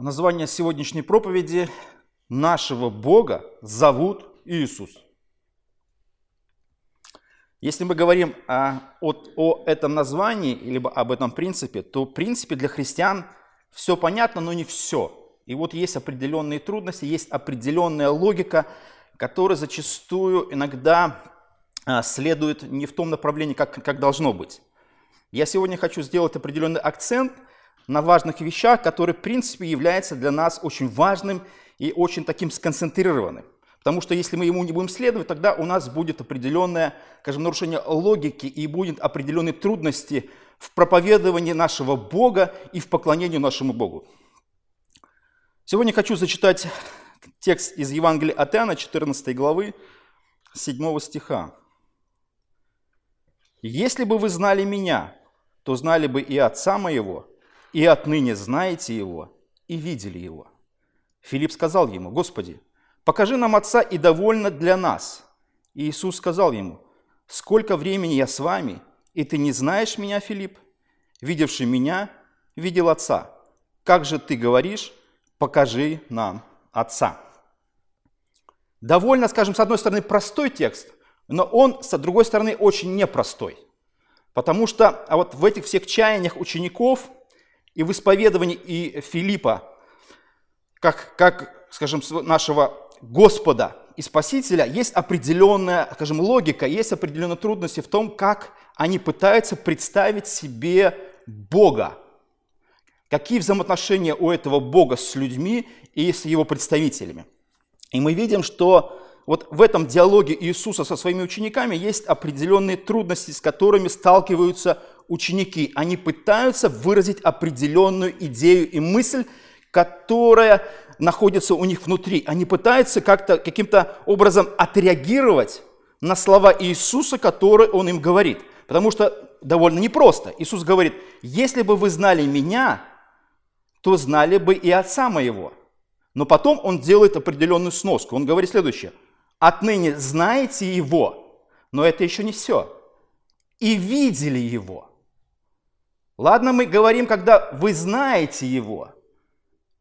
Название сегодняшней проповеди «Нашего Бога зовут Иисус». Если мы говорим о, о, о этом названии, либо об этом принципе, то в принципе для христиан все понятно, но не все. И вот есть определенные трудности, есть определенная логика, которая зачастую иногда а, следует не в том направлении, как, как должно быть. Я сегодня хочу сделать определенный акцент – на важных вещах, которые, в принципе, являются для нас очень важным и очень таким сконцентрированным. Потому что если мы ему не будем следовать, тогда у нас будет определенное, скажем, нарушение логики и будет определенные трудности в проповедовании нашего Бога и в поклонении нашему Богу. Сегодня хочу зачитать текст из Евангелия от Иоанна, 14 главы, 7 стиха. «Если бы вы знали меня, то знали бы и Отца моего, и отныне знаете Его и видели Его». Филипп сказал ему, «Господи, покажи нам Отца и довольно для нас». И Иисус сказал ему, «Сколько времени я с вами, и ты не знаешь меня, Филипп? Видевший меня, видел Отца. Как же ты говоришь, покажи нам Отца?» Довольно, скажем, с одной стороны, простой текст, но он, с другой стороны, очень непростой. Потому что а вот в этих всех чаяниях учеников – и в исповедовании и Филиппа, как, как, скажем, нашего Господа и Спасителя, есть определенная, скажем, логика, есть определенные трудности в том, как они пытаются представить себе Бога. Какие взаимоотношения у этого Бога с людьми и с его представителями. И мы видим, что вот в этом диалоге Иисуса со своими учениками есть определенные трудности, с которыми сталкиваются ученики, они пытаются выразить определенную идею и мысль, которая находится у них внутри. Они пытаются как-то, каким-то образом отреагировать на слова Иисуса, которые Он им говорит. Потому что довольно непросто. Иисус говорит, если бы вы знали меня, то знали бы и Отца моего. Но потом Он делает определенную сноску. Он говорит следующее. Отныне знаете Его, но это еще не все. И видели Его. Ладно, мы говорим, когда вы знаете Его,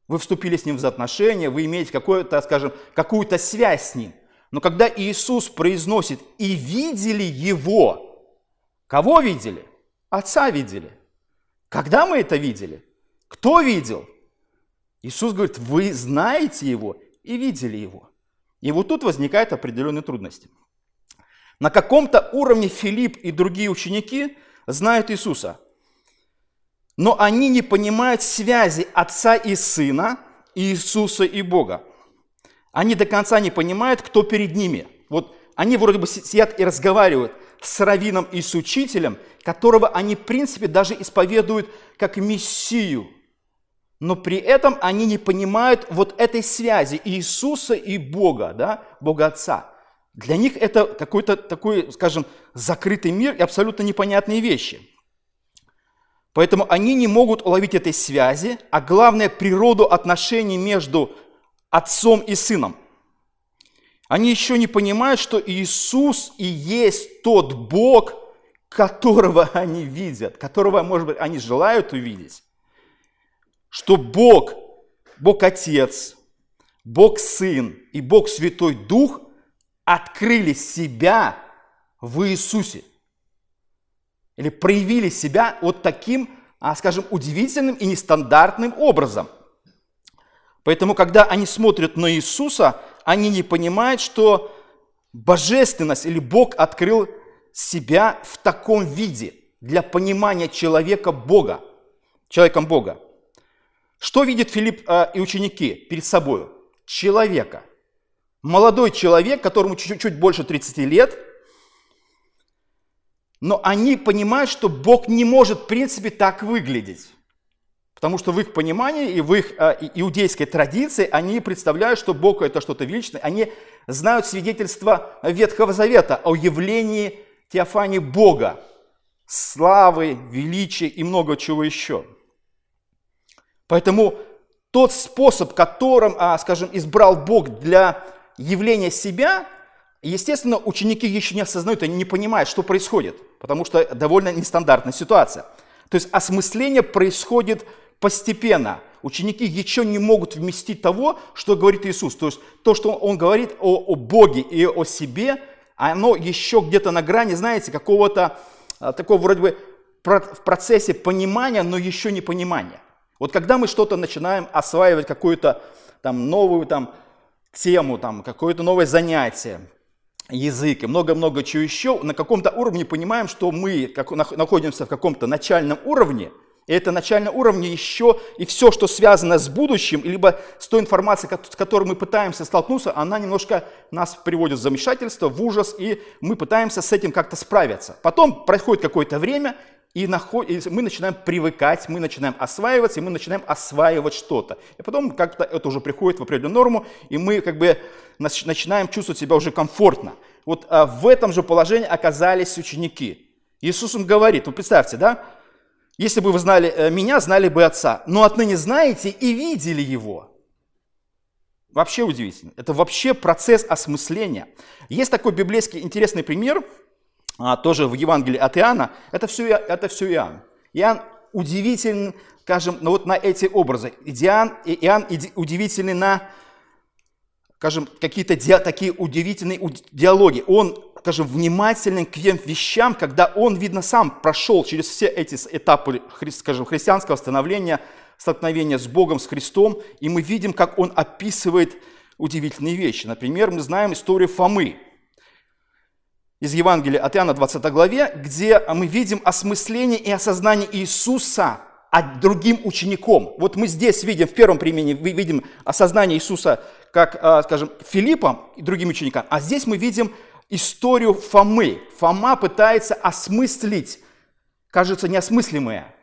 вы вступили с Ним в отношения, вы имеете какую-то, скажем, какую-то связь с Ним. Но когда Иисус произносит «и видели Его», кого видели? Отца видели. Когда мы это видели? Кто видел? Иисус говорит, вы знаете Его и видели Его. И вот тут возникают определенные трудности. На каком-то уровне Филипп и другие ученики знают Иисуса – но они не понимают связи Отца и Сына, Иисуса и Бога. Они до конца не понимают, кто перед ними. Вот они вроде бы сидят и разговаривают с раввином и с учителем, которого они, в принципе, даже исповедуют как Мессию. Но при этом они не понимают вот этой связи Иисуса и Бога, да, Бога Отца. Для них это какой-то такой, скажем, закрытый мир и абсолютно непонятные вещи. Поэтому они не могут уловить этой связи, а главное природу отношений между отцом и сыном. Они еще не понимают, что Иисус и есть тот Бог, которого они видят, которого, может быть, они желают увидеть. Что Бог, Бог Отец, Бог Сын и Бог Святой Дух открыли себя в Иисусе – или проявили себя вот таким, а, скажем, удивительным и нестандартным образом. Поэтому, когда они смотрят на Иисуса, они не понимают, что божественность или Бог открыл себя в таком виде для понимания человека Бога, человеком Бога. Что видит Филипп э, и ученики перед собой? Человека. Молодой человек, которому чуть-чуть больше 30 лет – но они понимают, что Бог не может, в принципе, так выглядеть. Потому что в их понимании и в их э, иудейской традиции они представляют, что Бог это что-то вечное. Они знают свидетельство Ветхого Завета о явлении Теофании Бога, славы, величия и много чего еще. Поэтому тот способ, которым, а, скажем, избрал Бог для явления себя, естественно, ученики еще не осознают, они не понимают, что происходит потому что довольно нестандартная ситуация. То есть осмысление происходит постепенно. Ученики еще не могут вместить того, что говорит Иисус. То есть то, что Он говорит о, о Боге и о себе, оно еще где-то на грани, знаете, какого-то а, такого вроде бы в процессе понимания, но еще не понимания. Вот когда мы что-то начинаем осваивать, какую-то там новую там тему, там какое-то новое занятие, язык и много-много чего еще, на каком-то уровне понимаем, что мы как, находимся в каком-то начальном уровне, и это начальный уровень еще и все, что связано с будущим, либо с той информацией, с которой мы пытаемся столкнуться, она немножко нас приводит в замешательство, в ужас, и мы пытаемся с этим как-то справиться. Потом проходит какое-то время, и, мы начинаем привыкать, мы начинаем осваиваться, и мы начинаем осваивать что-то. И потом как-то это уже приходит в определенную норму, и мы как бы начинаем чувствовать себя уже комфортно. Вот а, в этом же положении оказались ученики. Иисус им говорит, вы представьте, да, если бы вы знали э, меня, знали бы Отца, но отныне знаете и видели Его. Вообще удивительно. Это вообще процесс осмысления. Есть такой библейский интересный пример, тоже в Евангелии от Иоанна. Это все, это все Иоанн. Иоанн удивителен, скажем, ну вот на эти образы. Иоанн, Иоанн удивительный на, скажем, какие-то такие удивительные диалоги. Он скажем, внимательным к тем вещам, когда он, видно, сам прошел через все эти этапы, скажем, христианского становления, столкновения с Богом, с Христом, и мы видим, как он описывает удивительные вещи. Например, мы знаем историю Фомы из Евангелия от Иоанна 20 главе, где мы видим осмысление и осознание Иисуса другим учеником. Вот мы здесь видим, в первом применении, видим осознание Иисуса как, а, скажем, Филиппом и другим ученикам, а здесь мы видим историю Фомы. Фома пытается осмыслить, кажется, неосмыслимое.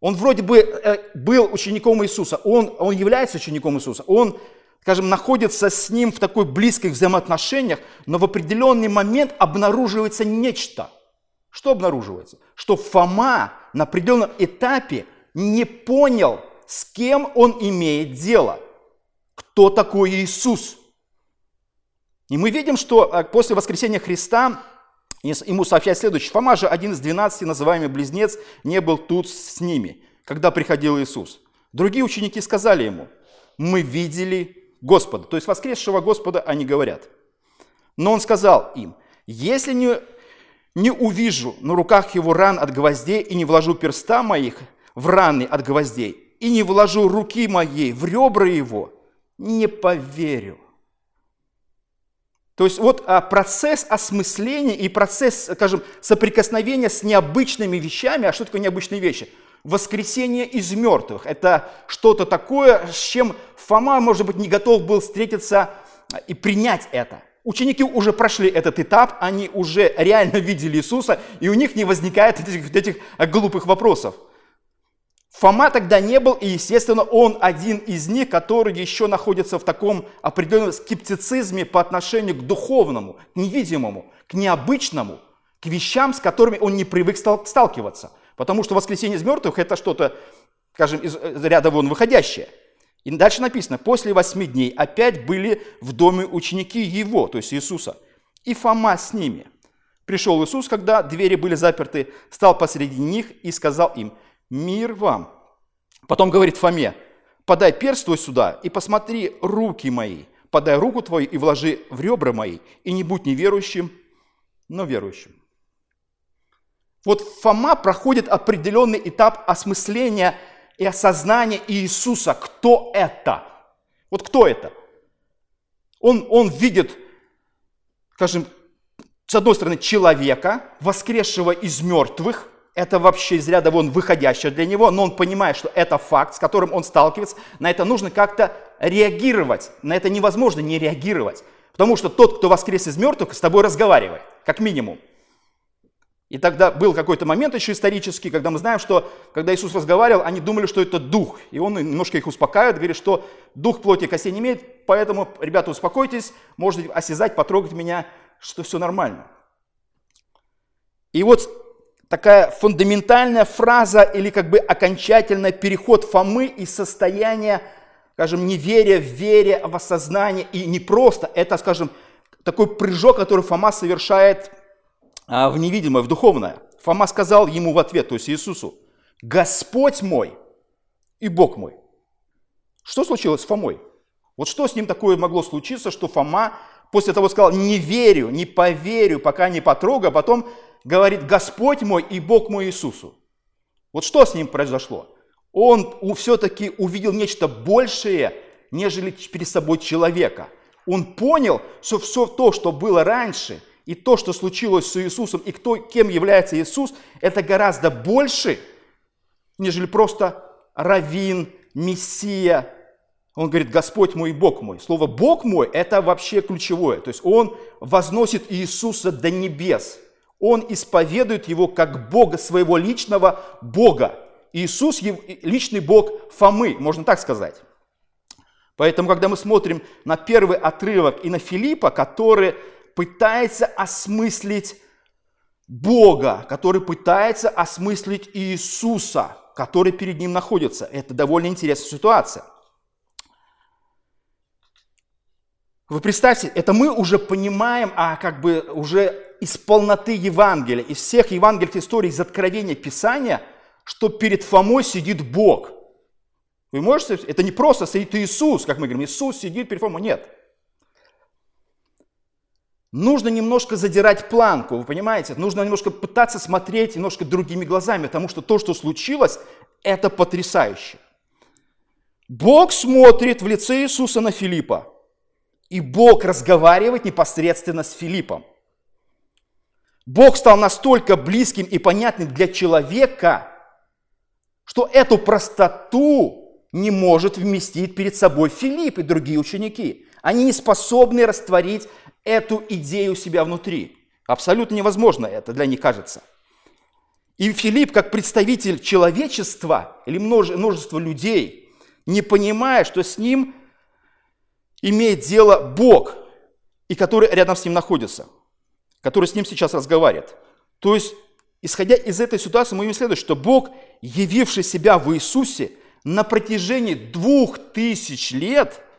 Он вроде бы э, был учеником Иисуса, он, он является учеником Иисуса, он, скажем, находится с ним в такой близких взаимоотношениях, но в определенный момент обнаруживается нечто. Что обнаруживается? Что Фома на определенном этапе не понял, с кем он имеет дело. Кто такой Иисус? И мы видим, что э, после воскресения Христа ему сообщает следующее. Фома же, один из двенадцати, называемый близнец, не был тут с ними, когда приходил Иисус. Другие ученики сказали ему, мы видели Господа. То есть воскресшего Господа они говорят. Но он сказал им, если не, не увижу на руках его ран от гвоздей и не вложу перста моих в раны от гвоздей и не вложу руки моей в ребра его, не поверю. То есть вот а, процесс осмысления и процесс, скажем, соприкосновения с необычными вещами, а что такое необычные вещи? Воскресение из мертвых. Это что-то такое, с чем Фома, может быть, не готов был встретиться и принять это. Ученики уже прошли этот этап, они уже реально видели Иисуса, и у них не возникает этих, этих глупых вопросов. Фома тогда не был, и, естественно, он один из них, который еще находится в таком определенном скептицизме по отношению к духовному, к невидимому, к необычному, к вещам, с которыми он не привык сталкиваться. Потому что воскресение из мертвых – это что-то, скажем, из ряда вон выходящее. И дальше написано, после восьми дней опять были в доме ученики его, то есть Иисуса, и Фома с ними. Пришел Иисус, когда двери были заперты, стал посреди них и сказал им – мир вам. Потом говорит Фоме, подай перст твой сюда и посмотри руки мои, подай руку твою и вложи в ребра мои, и не будь неверующим, но верующим. Вот Фома проходит определенный этап осмысления и осознания Иисуса. Кто это? Вот кто это? Он, он видит, скажем, с одной стороны, человека, воскресшего из мертвых, это вообще из ряда вон выходящее для него, но он понимает, что это факт, с которым он сталкивается, на это нужно как-то реагировать, на это невозможно не реагировать, потому что тот, кто воскрес из мертвых, с тобой разговаривает, как минимум. И тогда был какой-то момент еще исторический, когда мы знаем, что когда Иисус разговаривал, они думали, что это дух. И он немножко их успокаивает, говорит, что дух плоти костей не имеет, поэтому, ребята, успокойтесь, можете осязать, потрогать меня, что все нормально. И вот такая фундаментальная фраза или как бы окончательный переход Фомы из состояния, скажем, неверия в вере, в осознание. И не просто, это, скажем, такой прыжок, который Фома совершает в невидимое, в духовное. Фома сказал ему в ответ, то есть Иисусу, «Господь мой и Бог мой». Что случилось с Фомой? Вот что с ним такое могло случиться, что Фома после того сказал, не верю, не поверю, пока не потрогаю, а потом говорит, Господь мой и Бог мой Иисусу. Вот что с ним произошло? Он все-таки увидел нечто большее, нежели перед собой человека. Он понял, что все то, что было раньше, и то, что случилось с Иисусом, и кто, кем является Иисус, это гораздо больше, нежели просто равин, мессия. Он говорит, Господь мой Бог мой. Слово Бог мой – это вообще ключевое. То есть он возносит Иисуса до небес. Он исповедует его как Бога, своего личного Бога. Иисус – личный Бог Фомы, можно так сказать. Поэтому, когда мы смотрим на первый отрывок и на Филиппа, который пытается осмыслить Бога, который пытается осмыслить Иисуса, который перед ним находится. Это довольно интересная ситуация. Вы представьте, это мы уже понимаем, а как бы уже из полноты Евангелия, из всех евангельских историй, из откровения Писания, что перед Фомой сидит Бог. Вы можете, это не просто сидит Иисус, как мы говорим, Иисус сидит перед Фомой, нет. Нужно немножко задирать планку, вы понимаете? Нужно немножко пытаться смотреть немножко другими глазами, потому что то, что случилось, это потрясающе. Бог смотрит в лице Иисуса на Филиппа, и Бог разговаривает непосредственно с Филиппом. Бог стал настолько близким и понятным для человека, что эту простоту не может вместить перед собой Филипп и другие ученики. Они не способны растворить эту идею у себя внутри. Абсолютно невозможно это для них кажется. И Филипп, как представитель человечества или множества людей, не понимая, что с ним имеет дело Бог, и который рядом с ним находится, который с ним сейчас разговаривает. То есть, исходя из этой ситуации, мы видим следующее, что Бог, явивший себя в Иисусе на протяжении двух тысяч лет –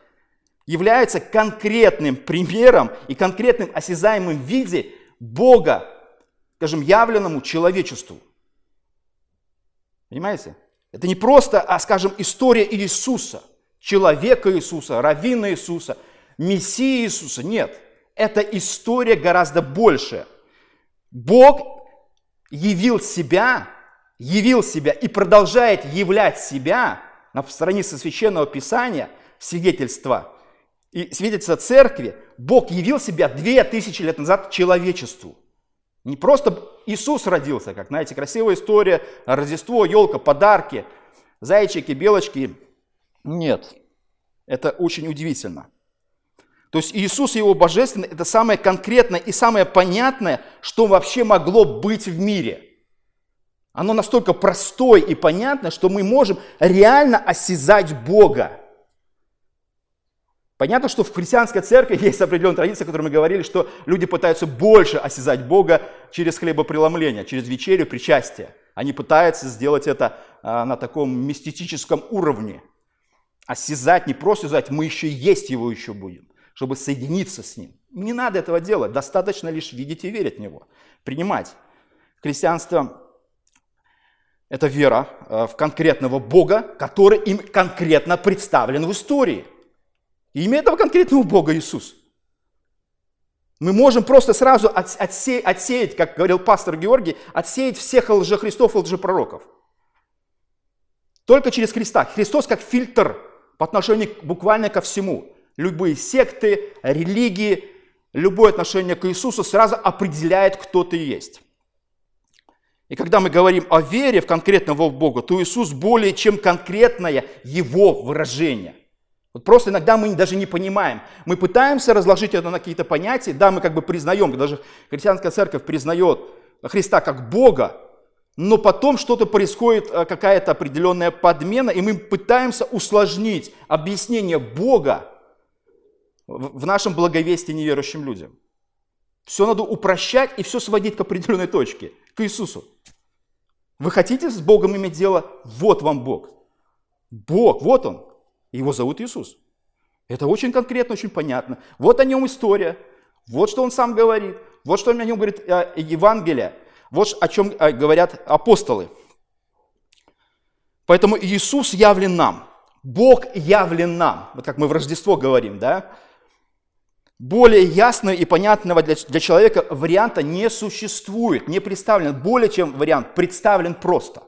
является конкретным примером и конкретным осязаемым виде Бога, скажем, явленному человечеству. Понимаете? Это не просто, а, скажем, история Иисуса, человека Иисуса, раввина Иисуса, Мессии Иисуса. Нет, это история гораздо больше. Бог явил себя, явил себя и продолжает являть себя на странице Священного Писания, свидетельства – и свидетельство церкви, Бог явил себя две тысячи лет назад человечеству. Не просто Иисус родился, как, знаете, красивая история, Рождество, елка, подарки, зайчики, белочки. Нет, это очень удивительно. То есть Иисус и Его Божественное – это самое конкретное и самое понятное, что вообще могло быть в мире. Оно настолько простое и понятное, что мы можем реально осязать Бога. Понятно, что в христианской церкви есть определенная традиция, о которой мы говорили, что люди пытаются больше осязать Бога через хлебопреломление, через вечерю, причастие. Они пытаются сделать это а, на таком мистическом уровне. Осязать, не просто осязать, мы еще есть Его еще будем, чтобы соединиться с Ним. Не надо этого делать, достаточно лишь видеть и верить в Него, принимать. Христианство – это вера а, в конкретного Бога, который им конкретно представлен в истории – и имя этого конкретного Бога Иисус. Мы можем просто сразу отсе, отсеять, как говорил пастор Георгий, отсеять всех лжехристов и лжепророков. Только через Христа. Христос как фильтр по отношению буквально ко всему. Любые секты, религии, любое отношение к Иисусу сразу определяет, кто ты есть. И когда мы говорим о вере в конкретного Бога, то Иисус более чем конкретное Его выражение. Вот просто иногда мы даже не понимаем. Мы пытаемся разложить это на какие-то понятия. Да, мы как бы признаем, даже христианская церковь признает Христа как Бога, но потом что-то происходит, э, какая-то определенная подмена, и мы пытаемся усложнить объяснение Бога в нашем благовестии неверующим людям. Все надо упрощать и все сводить к определенной точке, к Иисусу. Вы хотите с Богом иметь дело? Вот вам Бог. Бог, вот Он. Его зовут Иисус. Это очень конкретно, очень понятно. Вот о нем история. Вот что он сам говорит. Вот что о нем говорит э, Евангелие. Вот о чем э, говорят апостолы. Поэтому Иисус явлен нам. Бог явлен нам. Вот как мы в Рождество говорим, да? Более ясного и понятного для, для человека варианта не существует, не представлен. Более чем вариант представлен просто.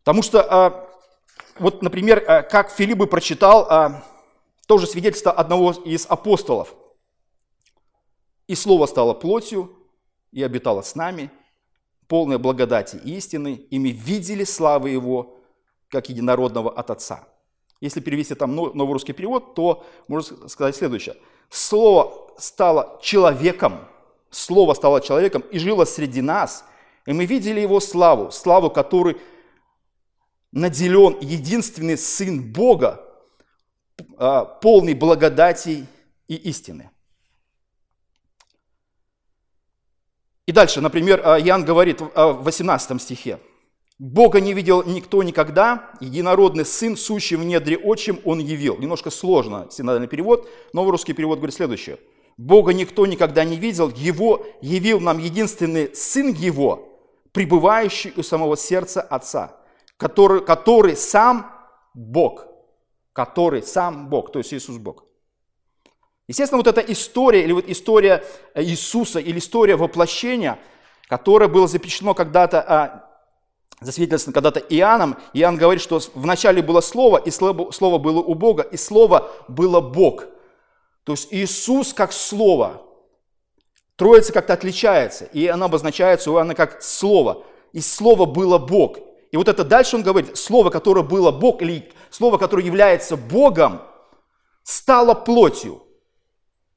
Потому что, а, вот, например, а, как Филипп бы прочитал а, тоже свидетельство одного из апостолов. «И Слово стало плотью, и обитало с нами, полное благодати и истины, и мы видели славы Его, как единородного от Отца». Если перевести там новый русский перевод, то можно сказать следующее. Слово стало человеком, Слово стало человеком и жило среди нас, и мы видели Его славу, славу, которой наделен единственный Сын Бога, а, полный благодати и истины. И дальше, например, а, Иоанн говорит в 18 стихе. «Бога не видел никто никогда, единородный Сын, сущий в недре отчим, Он явил». Немножко сложно синодальный перевод, новый русский перевод говорит следующее. «Бога никто никогда не видел, Его явил нам единственный Сын Его, пребывающий у самого сердца Отца, который, который сам Бог, который сам Бог, то есть Иисус Бог. Естественно, вот эта история, или вот история Иисуса, или история воплощения, которая была запечатлено когда-то, а, засвидетельствовано когда-то Иоанном, Иоанн говорит, что вначале было Слово, и Слово, слово было у Бога, и Слово было Бог. То есть Иисус как Слово. Троица как-то отличается, и она обозначается у Иоанна как Слово. И Слово было Бог. И вот это дальше он говорит, слово, которое было Бог, или слово, которое является Богом, стало плотью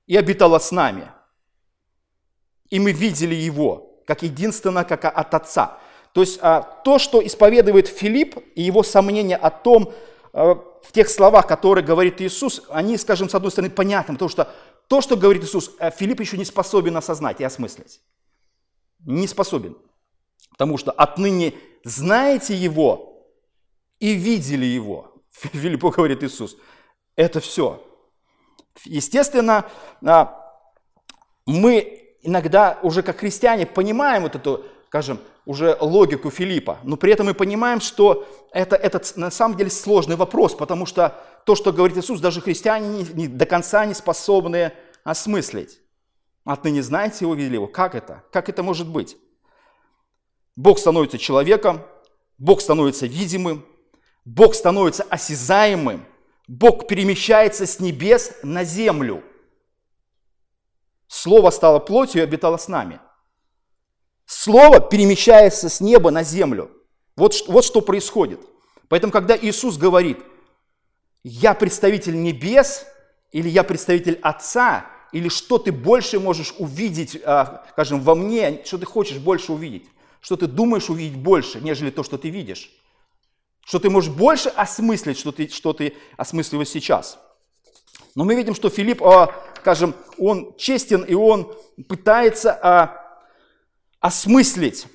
и обитало с нами. И мы видели его, как единственно, как от Отца. То есть а, то, что исповедует Филипп и его сомнения о том, а, в тех словах, которые говорит Иисус, они, скажем, с одной стороны, понятны, потому что то, что говорит Иисус, а, Филипп еще не способен осознать и осмыслить. Не способен. Потому что отныне знаете Его и видели Его. Филиппу говорит Иисус. Это все. Естественно, а, мы иногда уже как христиане понимаем вот эту, скажем, уже логику Филиппа, но при этом мы понимаем, что это, это на самом деле сложный вопрос, потому что то, что говорит Иисус, даже христиане не, не, до конца не способны осмыслить. Отныне знаете его, видели его. Как это? Как это может быть? Бог становится человеком, Бог становится видимым, Бог становится осязаемым, Бог перемещается с небес на землю. Слово стало плотью и обитало с нами. Слово перемещается с неба на землю. Вот, вот что происходит. Поэтому, когда Иисус говорит, я представитель небес, или я представитель Отца, или что ты больше можешь увидеть, а, скажем, во мне, что ты хочешь больше увидеть, что ты думаешь увидеть больше, нежели то, что ты видишь. Что ты можешь больше осмыслить, что ты, что ты осмысливаешь сейчас. Но мы видим, что Филипп, а, скажем, он честен, и он пытается а, осмыслить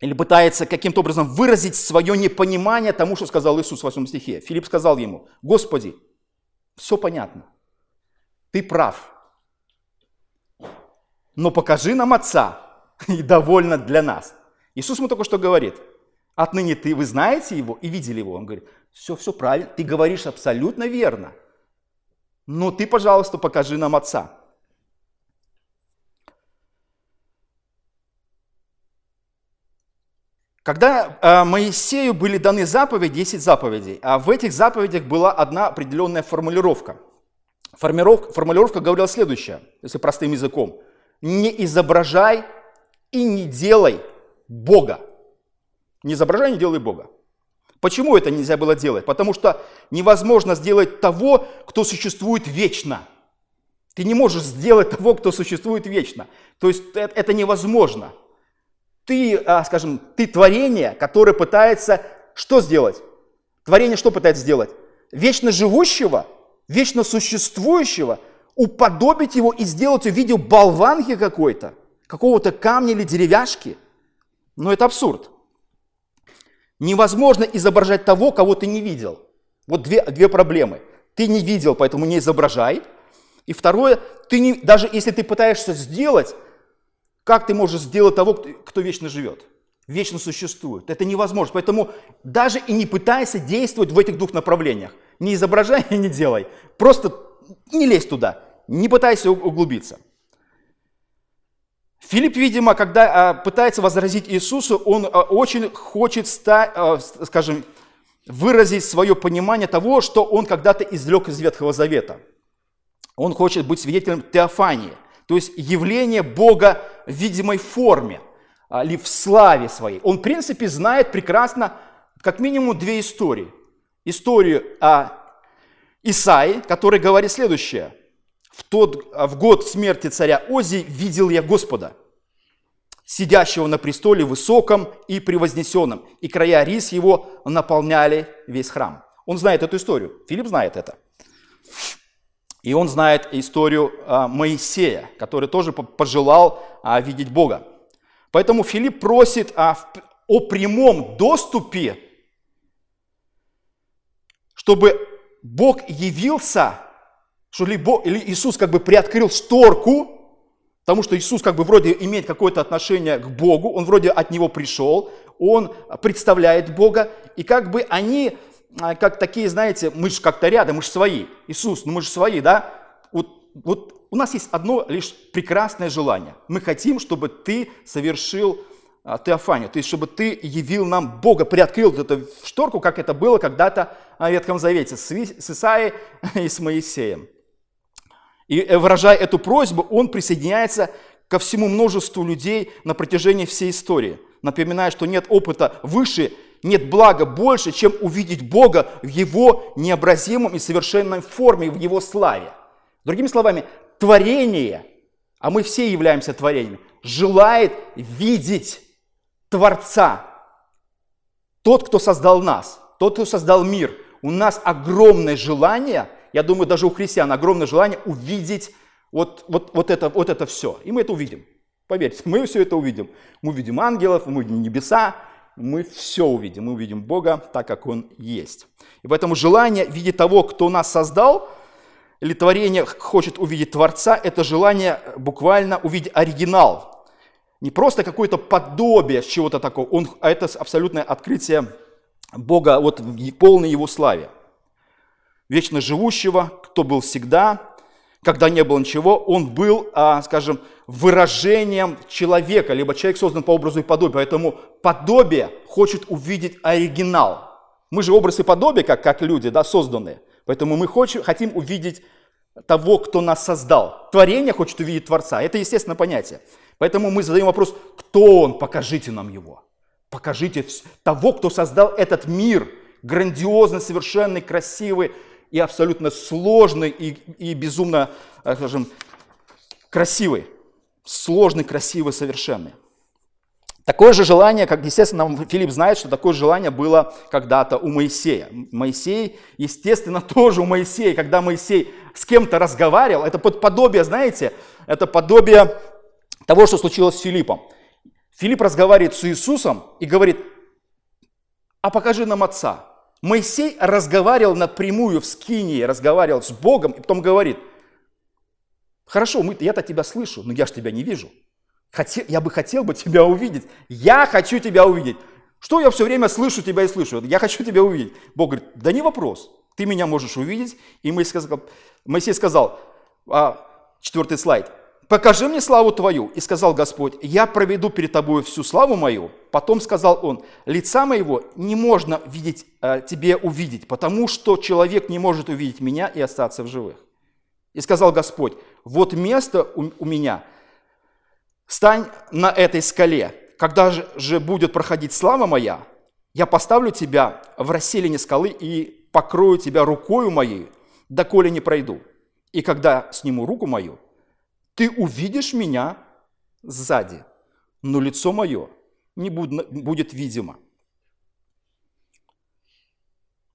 или пытается каким-то образом выразить свое непонимание тому, что сказал Иисус в 8 стихе. Филипп сказал ему, Господи, все понятно, ты прав, но покажи нам Отца, и довольно для нас. Иисус ему только что говорит, отныне ты, вы знаете его и видели его. Он говорит, все, все правильно, ты говоришь абсолютно верно. Но ты, пожалуйста, покажи нам Отца. Когда э, Моисею были даны заповеди, 10 заповедей, а в этих заповедях была одна определенная формулировка. Формулировка, формулировка говорила следующее, если простым языком. Не изображай и не делай Бога. Не изображай, не делай Бога. Почему это нельзя было делать? Потому что невозможно сделать того, кто существует вечно. Ты не можешь сделать того, кто существует вечно. То есть это, это невозможно. Ты, а, скажем, ты творение, которое пытается что сделать? Творение что пытается сделать? Вечно живущего, вечно существующего, уподобить его и сделать в виде болванки какой-то – какого-то камня или деревяшки. Но это абсурд. Невозможно изображать того, кого ты не видел. Вот две, две проблемы. Ты не видел, поэтому не изображай. И второе, ты не, даже если ты пытаешься сделать, как ты можешь сделать того, кто, кто вечно живет? вечно существует. Это невозможно. Поэтому даже и не пытайся действовать в этих двух направлениях. Не изображай и не делай. Просто не лезь туда. Не пытайся углубиться. Филипп, видимо, когда а, пытается возразить Иисусу, он а, очень хочет, а, скажем, выразить свое понимание того, что он когда-то извлек из Ветхого Завета. Он хочет быть свидетелем теофании, то есть явления Бога в видимой форме или в славе своей. Он, в принципе, знает прекрасно как минимум две истории. Историю о Исаии, который говорит следующее. В, тот, в год смерти царя Ози видел я Господа, сидящего на престоле высоком и превознесенном, и края рис его наполняли весь храм. Он знает эту историю. Филипп знает это. И он знает историю а, Моисея, который тоже пожелал а, видеть Бога. Поэтому Филипп просит о, о прямом доступе, чтобы Бог явился, что ли, Иисус как бы приоткрыл шторку, потому что Иисус как бы вроде имеет какое-то отношение к Богу, он вроде от Него пришел, он представляет Бога, и как бы они, а, как такие, знаете, мы же как-то рядом, мы же свои. Иисус, ну мы же свои, да? Вот, вот у нас есть одно лишь прекрасное желание. Мы хотим, чтобы ты совершил а, теофанию, то есть чтобы ты явил нам Бога, приоткрыл эту шторку, как это было когда-то в Ветхом Завете с Исаией и с Моисеем. И э, выражая эту просьбу, он присоединяется ко всему множеству людей на протяжении всей истории, напоминая, что нет опыта выше, нет блага больше, чем увидеть Бога в Его необразимом и совершенной форме, в Его славе. Другими словами, творение, а мы все являемся творениями, желает видеть Творца, тот, кто создал нас, тот, кто создал мир. У нас огромное желание, я думаю, даже у христиан огромное желание увидеть вот, вот, вот, это, вот это все. И мы это увидим. Поверьте, мы все это увидим. Мы увидим ангелов, мы увидим небеса, мы все увидим. Мы увидим Бога так, как Он есть. И поэтому желание видеть того, кто нас создал, или творение хочет увидеть Творца, это желание буквально увидеть оригинал, не просто какое-то подобие чего-то такого, он, а это абсолютное открытие Бога вот в полной Его славе. Вечно живущего, кто был всегда, когда не было ничего, он был, а, скажем, выражением человека, либо человек создан по образу и подобию. Поэтому подобие хочет увидеть оригинал. Мы же образ и подобие, как, как люди, да, созданные. Поэтому мы хочем, хотим увидеть того, кто нас создал. Творение хочет увидеть Творца. Это естественное понятие. Поэтому мы задаем вопрос, кто он, покажите нам его. Покажите того, кто создал этот мир, грандиозный, совершенный, красивый и абсолютно сложный и, и безумно, скажем, красивый. Сложный, красивый, совершенный. Такое же желание, как, естественно, Филипп знает, что такое желание было когда-то у Моисея. Моисей, естественно, тоже у Моисея, когда Моисей с кем-то разговаривал, это подобие, знаете, это подобие того, что случилось с Филиппом. Филипп разговаривает с Иисусом и говорит, а покажи нам Отца. Моисей разговаривал напрямую в Скинии, разговаривал с Богом, и потом говорит, хорошо, я-то тебя слышу, но я же тебя не вижу. Хотел, я бы хотел бы тебя увидеть. Я хочу тебя увидеть. Что я все время слышу тебя и слышу? Я хочу тебя увидеть. Бог говорит, да не вопрос. Ты меня можешь увидеть. И Моисей сказал, Моисей сказал а, четвертый слайд, покажи мне славу Твою. И сказал Господь, я проведу перед Тобой всю славу мою. Потом сказал он, лица моего не можно видеть, э, тебе увидеть, потому что человек не может увидеть меня и остаться в живых. И сказал Господь, вот место у меня, стань на этой скале. Когда же будет проходить слава моя, я поставлю тебя в расселине скалы и покрою тебя рукою моей, доколе не пройду. И когда сниму руку мою, ты увидишь меня сзади, но лицо мое не будет видимо.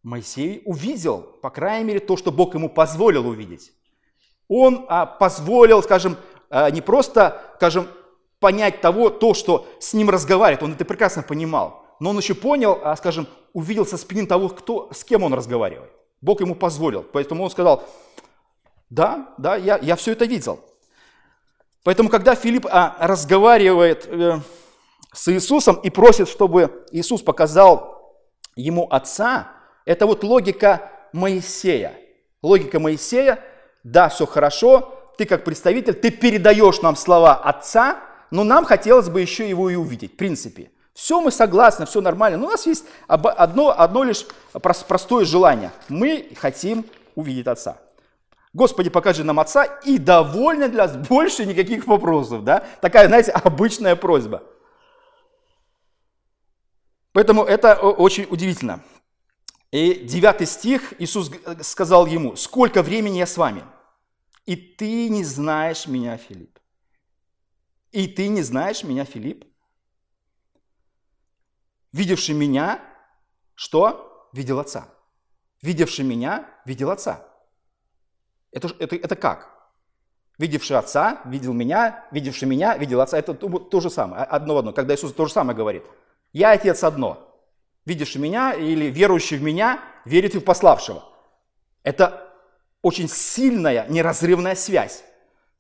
Моисей увидел, по крайней мере, то, что Бог ему позволил увидеть. Он а, позволил, скажем, а, не просто, скажем, понять того, то, что с ним разговаривает, он это прекрасно понимал, но он еще понял, а, скажем, увидел со спины того, кто, с кем он разговаривает. Бог ему позволил, поэтому он сказал, да, да, я, я все это видел. Поэтому, когда Филипп а, разговаривает э, с Иисусом и просит, чтобы Иисус показал ему Отца, это вот логика Моисея. Логика Моисея, да, все хорошо, ты как представитель, ты передаешь нам слова Отца, но нам хотелось бы еще его и увидеть, в принципе. Все мы согласны, все нормально, но у нас есть одно, одно лишь простое желание. Мы хотим увидеть Отца. Господи, покажи нам Отца, и довольно для нас, больше никаких вопросов. Да? Такая, знаете, обычная просьба. Поэтому это очень удивительно. И девятый стих Иисус сказал ему, «Сколько времени я с вами, и ты не знаешь меня, Филипп». И ты не знаешь меня, Филипп? Видевший меня, что? Видел Отца. Видевший меня, видел Отца. Это, это, это как? Видевший Отца, видел меня, видевший меня, видел Отца. Это то, то же самое, одно в одно. Когда Иисус то же самое говорит. Я Отец одно. Видевший меня или верующий в меня, верит и в пославшего. Это очень сильная, неразрывная связь.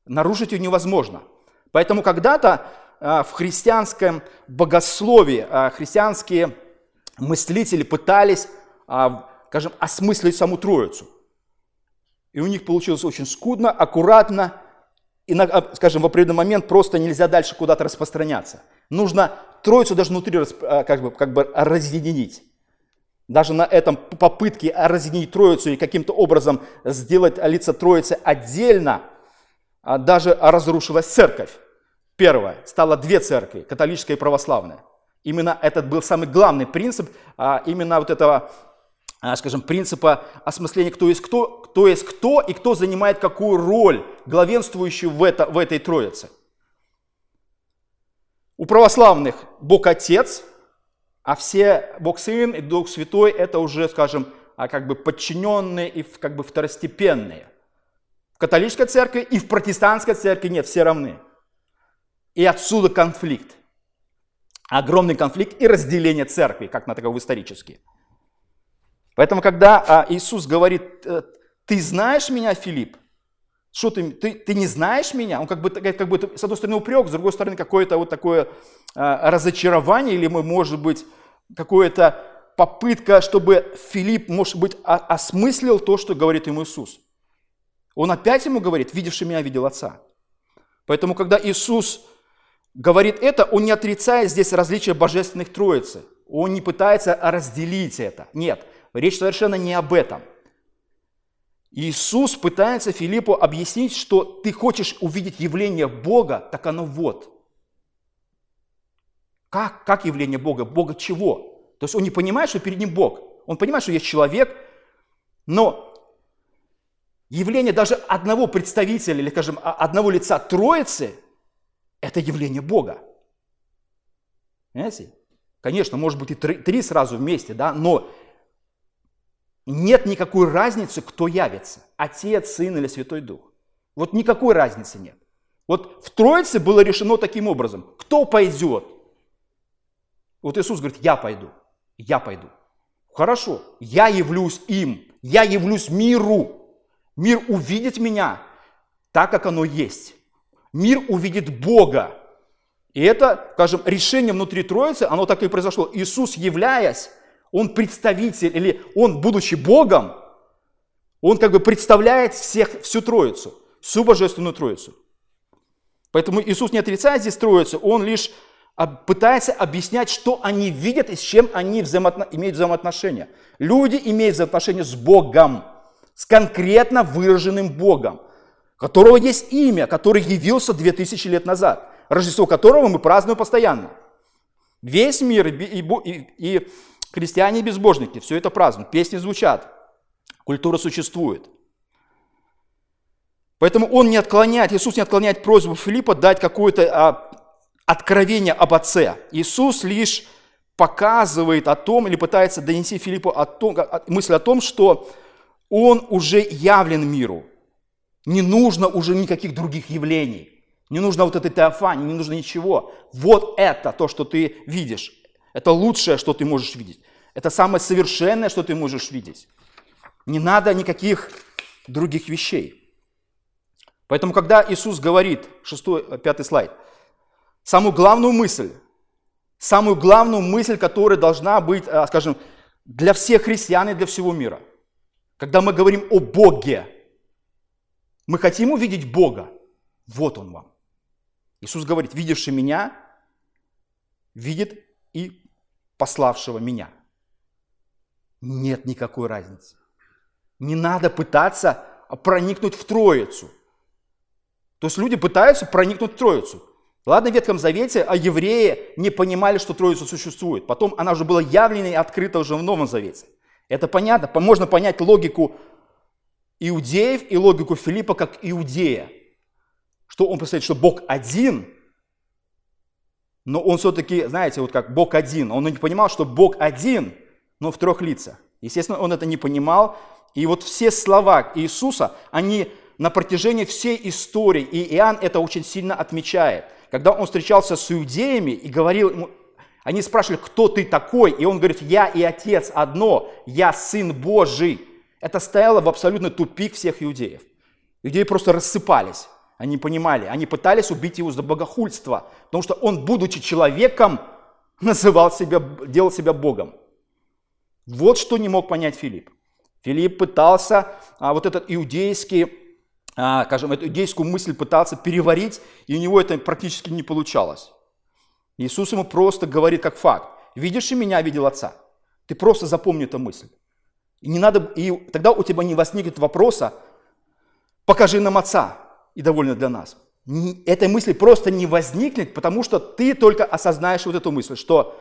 Нарушить ее невозможно. Поэтому когда-то а, в христианском богословии а, христианские мыслители пытались, а, скажем, осмыслить саму Троицу. И у них получилось очень скудно, аккуратно, и, скажем, в определенный момент просто нельзя дальше куда-то распространяться. Нужно Троицу даже внутри как бы, как бы разъединить. Даже на этом попытке разъединить Троицу и каким-то образом сделать лица Троицы отдельно, даже разрушилась церковь. Первое, стало две церкви, католическая и православная. Именно этот был самый главный принцип, а, именно вот этого, а, скажем, принципа осмысления, кто есть кто, кто есть кто и кто занимает какую роль, главенствующую в, это, в этой троице. У православных Бог Отец, а все Бог Сын и Дух Святой это уже, скажем, а, как бы подчиненные и как бы второстепенные. В католической церкви и в протестантской церкви нет, все равны. И отсюда конфликт. Огромный конфликт и разделение церкви, как на таковой исторически. Поэтому, когда а, Иисус говорит, э, ты знаешь меня, Филипп? Что ты, ты, ты не знаешь меня? Он как бы, как бы, с одной стороны, упрек, с другой стороны, какое-то вот такое а, разочарование, или, может быть, какое-то попытка, чтобы Филипп, может быть, осмыслил то, что говорит ему Иисус. Он опять ему говорит, видевший меня, видел Отца. Поэтому, когда Иисус говорит это, он не отрицает здесь различия божественных троицы. Он не пытается разделить это. Нет, речь совершенно не об этом. Иисус пытается Филиппу объяснить, что ты хочешь увидеть явление Бога, так оно вот. Как? Как явление Бога? Бога чего? То есть он не понимает, что перед ним Бог. Он понимает, что есть человек, но явление даже одного представителя, или, скажем, одного лица Троицы – это явление Бога. Понимаете? Конечно, может быть и три, три сразу вместе, да, но нет никакой разницы, кто явится. Отец, Сын или Святой Дух. Вот никакой разницы нет. Вот в Троице было решено таким образом. Кто пойдет? Вот Иисус говорит, я пойду, я пойду. Хорошо, я явлюсь им, я явлюсь миру. Мир увидит меня так, как оно есть мир увидит Бога. И это, скажем, решение внутри Троицы, оно так и произошло. Иисус, являясь, он представитель, или он, будучи Богом, он как бы представляет всех, всю Троицу, всю Божественную Троицу. Поэтому Иисус не отрицает здесь Троицу, он лишь пытается объяснять, что они видят и с чем они взаимоотно... имеют взаимоотношения. Люди имеют взаимоотношения с Богом, с конкретно выраженным Богом которого есть имя, который явился 2000 лет назад, Рождество которого мы празднуем постоянно. Весь мир и, и, и христиане и безбожники все это празднуют, песни звучат, культура существует. Поэтому он не отклоняет, Иисус не отклоняет просьбу Филиппа дать какое-то а, откровение об Отце. Иисус лишь показывает о том или пытается донести Филиппу о том, мысль о том, что он уже явлен миру – не нужно уже никаких других явлений. Не нужно вот этой теофании, не нужно ничего. Вот это то, что ты видишь. Это лучшее, что ты можешь видеть. Это самое совершенное, что ты можешь видеть. Не надо никаких других вещей. Поэтому, когда Иисус говорит, 6, 5 слайд, самую главную мысль, самую главную мысль, которая должна быть, э, скажем, для всех христиан и для всего мира. Когда мы говорим о Боге, мы хотим увидеть Бога. Вот Он вам. Иисус говорит, видевший меня, видит и пославшего меня. Нет никакой разницы. Не надо пытаться проникнуть в Троицу. То есть люди пытаются проникнуть в Троицу. Ладно, в Ветхом Завете, а евреи не понимали, что Троица существует. Потом она уже была явлена и открыта уже в Новом Завете. Это понятно. Можно понять логику иудеев и логику Филиппа как иудея. Что он представляет, что Бог один, но он все-таки, знаете, вот как Бог один. Он не понимал, что Бог один, но в трех лицах. Естественно, он это не понимал. И вот все слова Иисуса, они на протяжении всей истории, и Иоанн это очень сильно отмечает – когда он встречался с иудеями и говорил ему, они спрашивали, кто ты такой? И он говорит, я и отец одно, я сын Божий. Это стояло в абсолютно тупик всех иудеев. Иудеи просто рассыпались. Они понимали, они пытались убить его за богохульство, потому что он, будучи человеком, называл себя, делал себя Богом. Вот что не мог понять Филипп. Филипп пытался а, вот этот иудейский а, скажем, эту идейскую мысль пытался переварить, и у него это практически не получалось. Иисус ему просто говорит как факт. Видишь и меня, видел Отца. Ты просто запомни эту мысль. И, не надо, и тогда у тебя не возникнет вопроса, покажи нам Отца, и довольно для нас. Этой мысли просто не возникнет, потому что ты только осознаешь вот эту мысль, что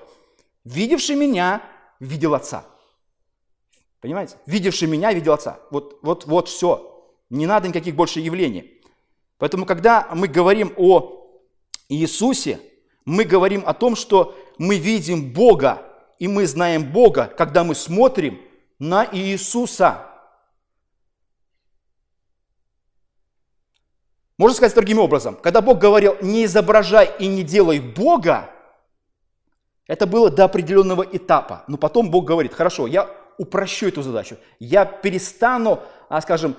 видевший меня, видел Отца. Понимаете? Видевший меня, видел Отца. Вот, вот, вот все. Не надо никаких больше явлений. Поэтому, когда мы говорим о Иисусе, мы говорим о том, что мы видим Бога, и мы знаем Бога, когда мы смотрим на Иисуса. Можно сказать другим образом, когда Бог говорил, не изображай и не делай Бога, это было до определенного этапа. Но потом Бог говорит, хорошо, я упрощу эту задачу. Я перестану, а, скажем,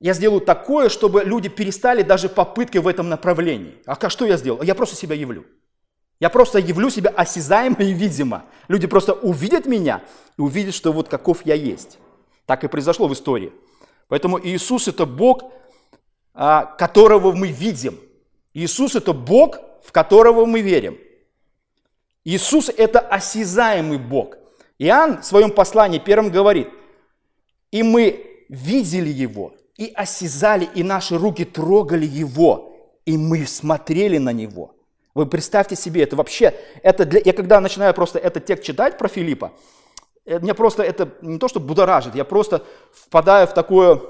я сделаю такое, чтобы люди перестали даже попытки в этом направлении. А что я сделал? Я просто себя явлю. Я просто явлю себя осязаемо и видимо. Люди просто увидят меня и увидят, что вот каков я есть. Так и произошло в истории. Поэтому Иисус – это Бог, которого мы видим. Иисус – это Бог, в которого мы верим. Иисус – это осязаемый Бог. Иоанн в своем послании первым говорит, и мы видели Его, и осязали, и наши руки трогали его, и мы смотрели на него. Вы представьте себе, это вообще, это для, я когда начинаю просто этот текст читать про Филиппа, э, мне просто это не то, что будоражит, я просто впадаю в такое,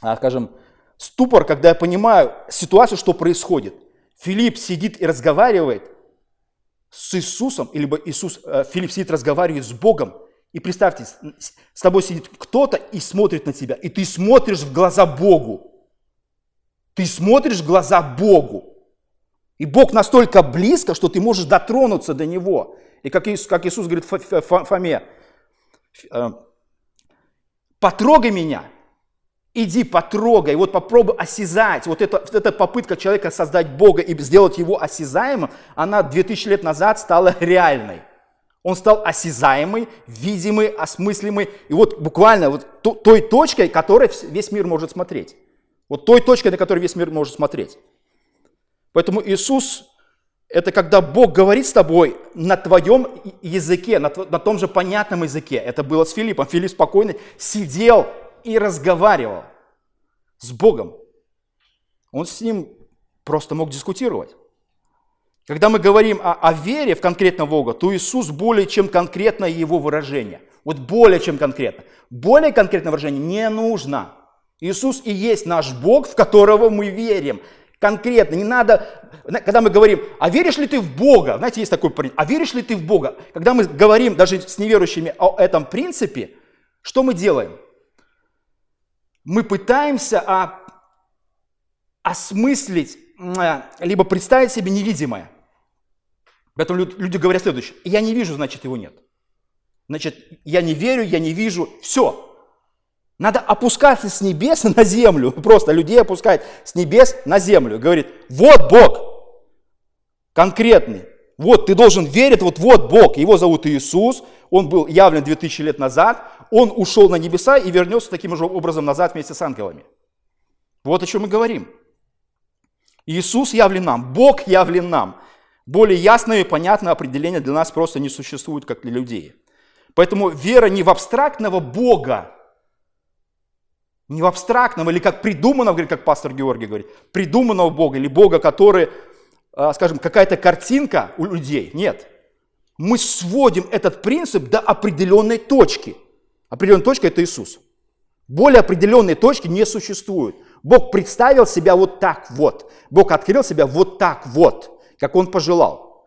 а, скажем, ступор, когда я понимаю ситуацию, что происходит. Филипп сидит и разговаривает с Иисусом, либо Иисус, э, Филипп сидит разговаривает с Богом, и представьте, с тобой сидит кто-то и смотрит на тебя, и ты смотришь в глаза Богу. Ты смотришь в глаза Богу. И Бог настолько близко, что ты можешь дотронуться до Него. И как Иисус, как Иисус говорит Фоме, э, потрогай меня, иди потрогай, вот попробуй осязать. Вот эта, эта попытка человека создать Бога и сделать его осязаемым, она 2000 лет назад стала реальной. Он стал осязаемый, видимый, осмыслимый. И вот буквально вот той точкой, которой весь мир может смотреть. Вот той точкой, на которой весь мир может смотреть. Поэтому Иисус – это когда Бог говорит с тобой на твоем языке, на, на том же понятном языке. Это было с Филиппом. Филипп спокойно сидел и разговаривал с Богом. Он с ним просто мог дискутировать. Когда мы говорим о, о вере в конкретного Бога, то Иисус более чем конкретное его выражение. Вот более чем конкретно. Более конкретное выражение не нужно. Иисус и есть наш Бог, в которого мы верим. Конкретно, не надо, когда мы говорим, а веришь ли ты в Бога? Знаете, есть такой принцип, а веришь ли ты в Бога? Когда мы говорим даже с неверующими о этом принципе, что мы делаем? Мы пытаемся а, осмыслить, а, либо представить себе невидимое. Поэтому люди говорят следующее. Я не вижу, значит, его нет. Значит, я не верю, я не вижу. Все. Надо опускаться с небес на землю. Просто людей опускать с небес на землю. Говорит, вот Бог конкретный. Вот ты должен верить, вот вот Бог, его зовут Иисус, он был явлен 2000 лет назад, он ушел на небеса и вернется таким же образом назад вместе с ангелами. Вот о чем мы говорим. Иисус явлен нам, Бог явлен нам. Более ясное и понятное определение для нас просто не существует, как для людей. Поэтому вера не в абстрактного Бога, не в абстрактном или как придуманного, как пастор Георгий говорит, придуманного Бога или Бога, который, скажем, какая-то картинка у людей. Нет. Мы сводим этот принцип до определенной точки. Определенная точка – это Иисус. Более определенной точки не существует. Бог представил себя вот так вот. Бог открыл себя вот так вот, как Он пожелал.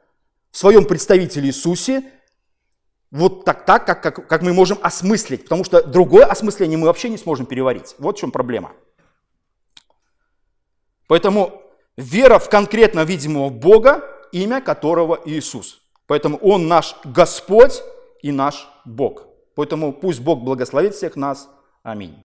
В своем представителе Иисусе вот так, так как, как, как мы можем осмыслить, потому что другое осмысление мы вообще не сможем переварить. Вот в чем проблема. Поэтому вера в конкретно видимого Бога, имя которого Иисус. Поэтому Он наш Господь и наш Бог. Поэтому пусть Бог благословит всех нас. Аминь.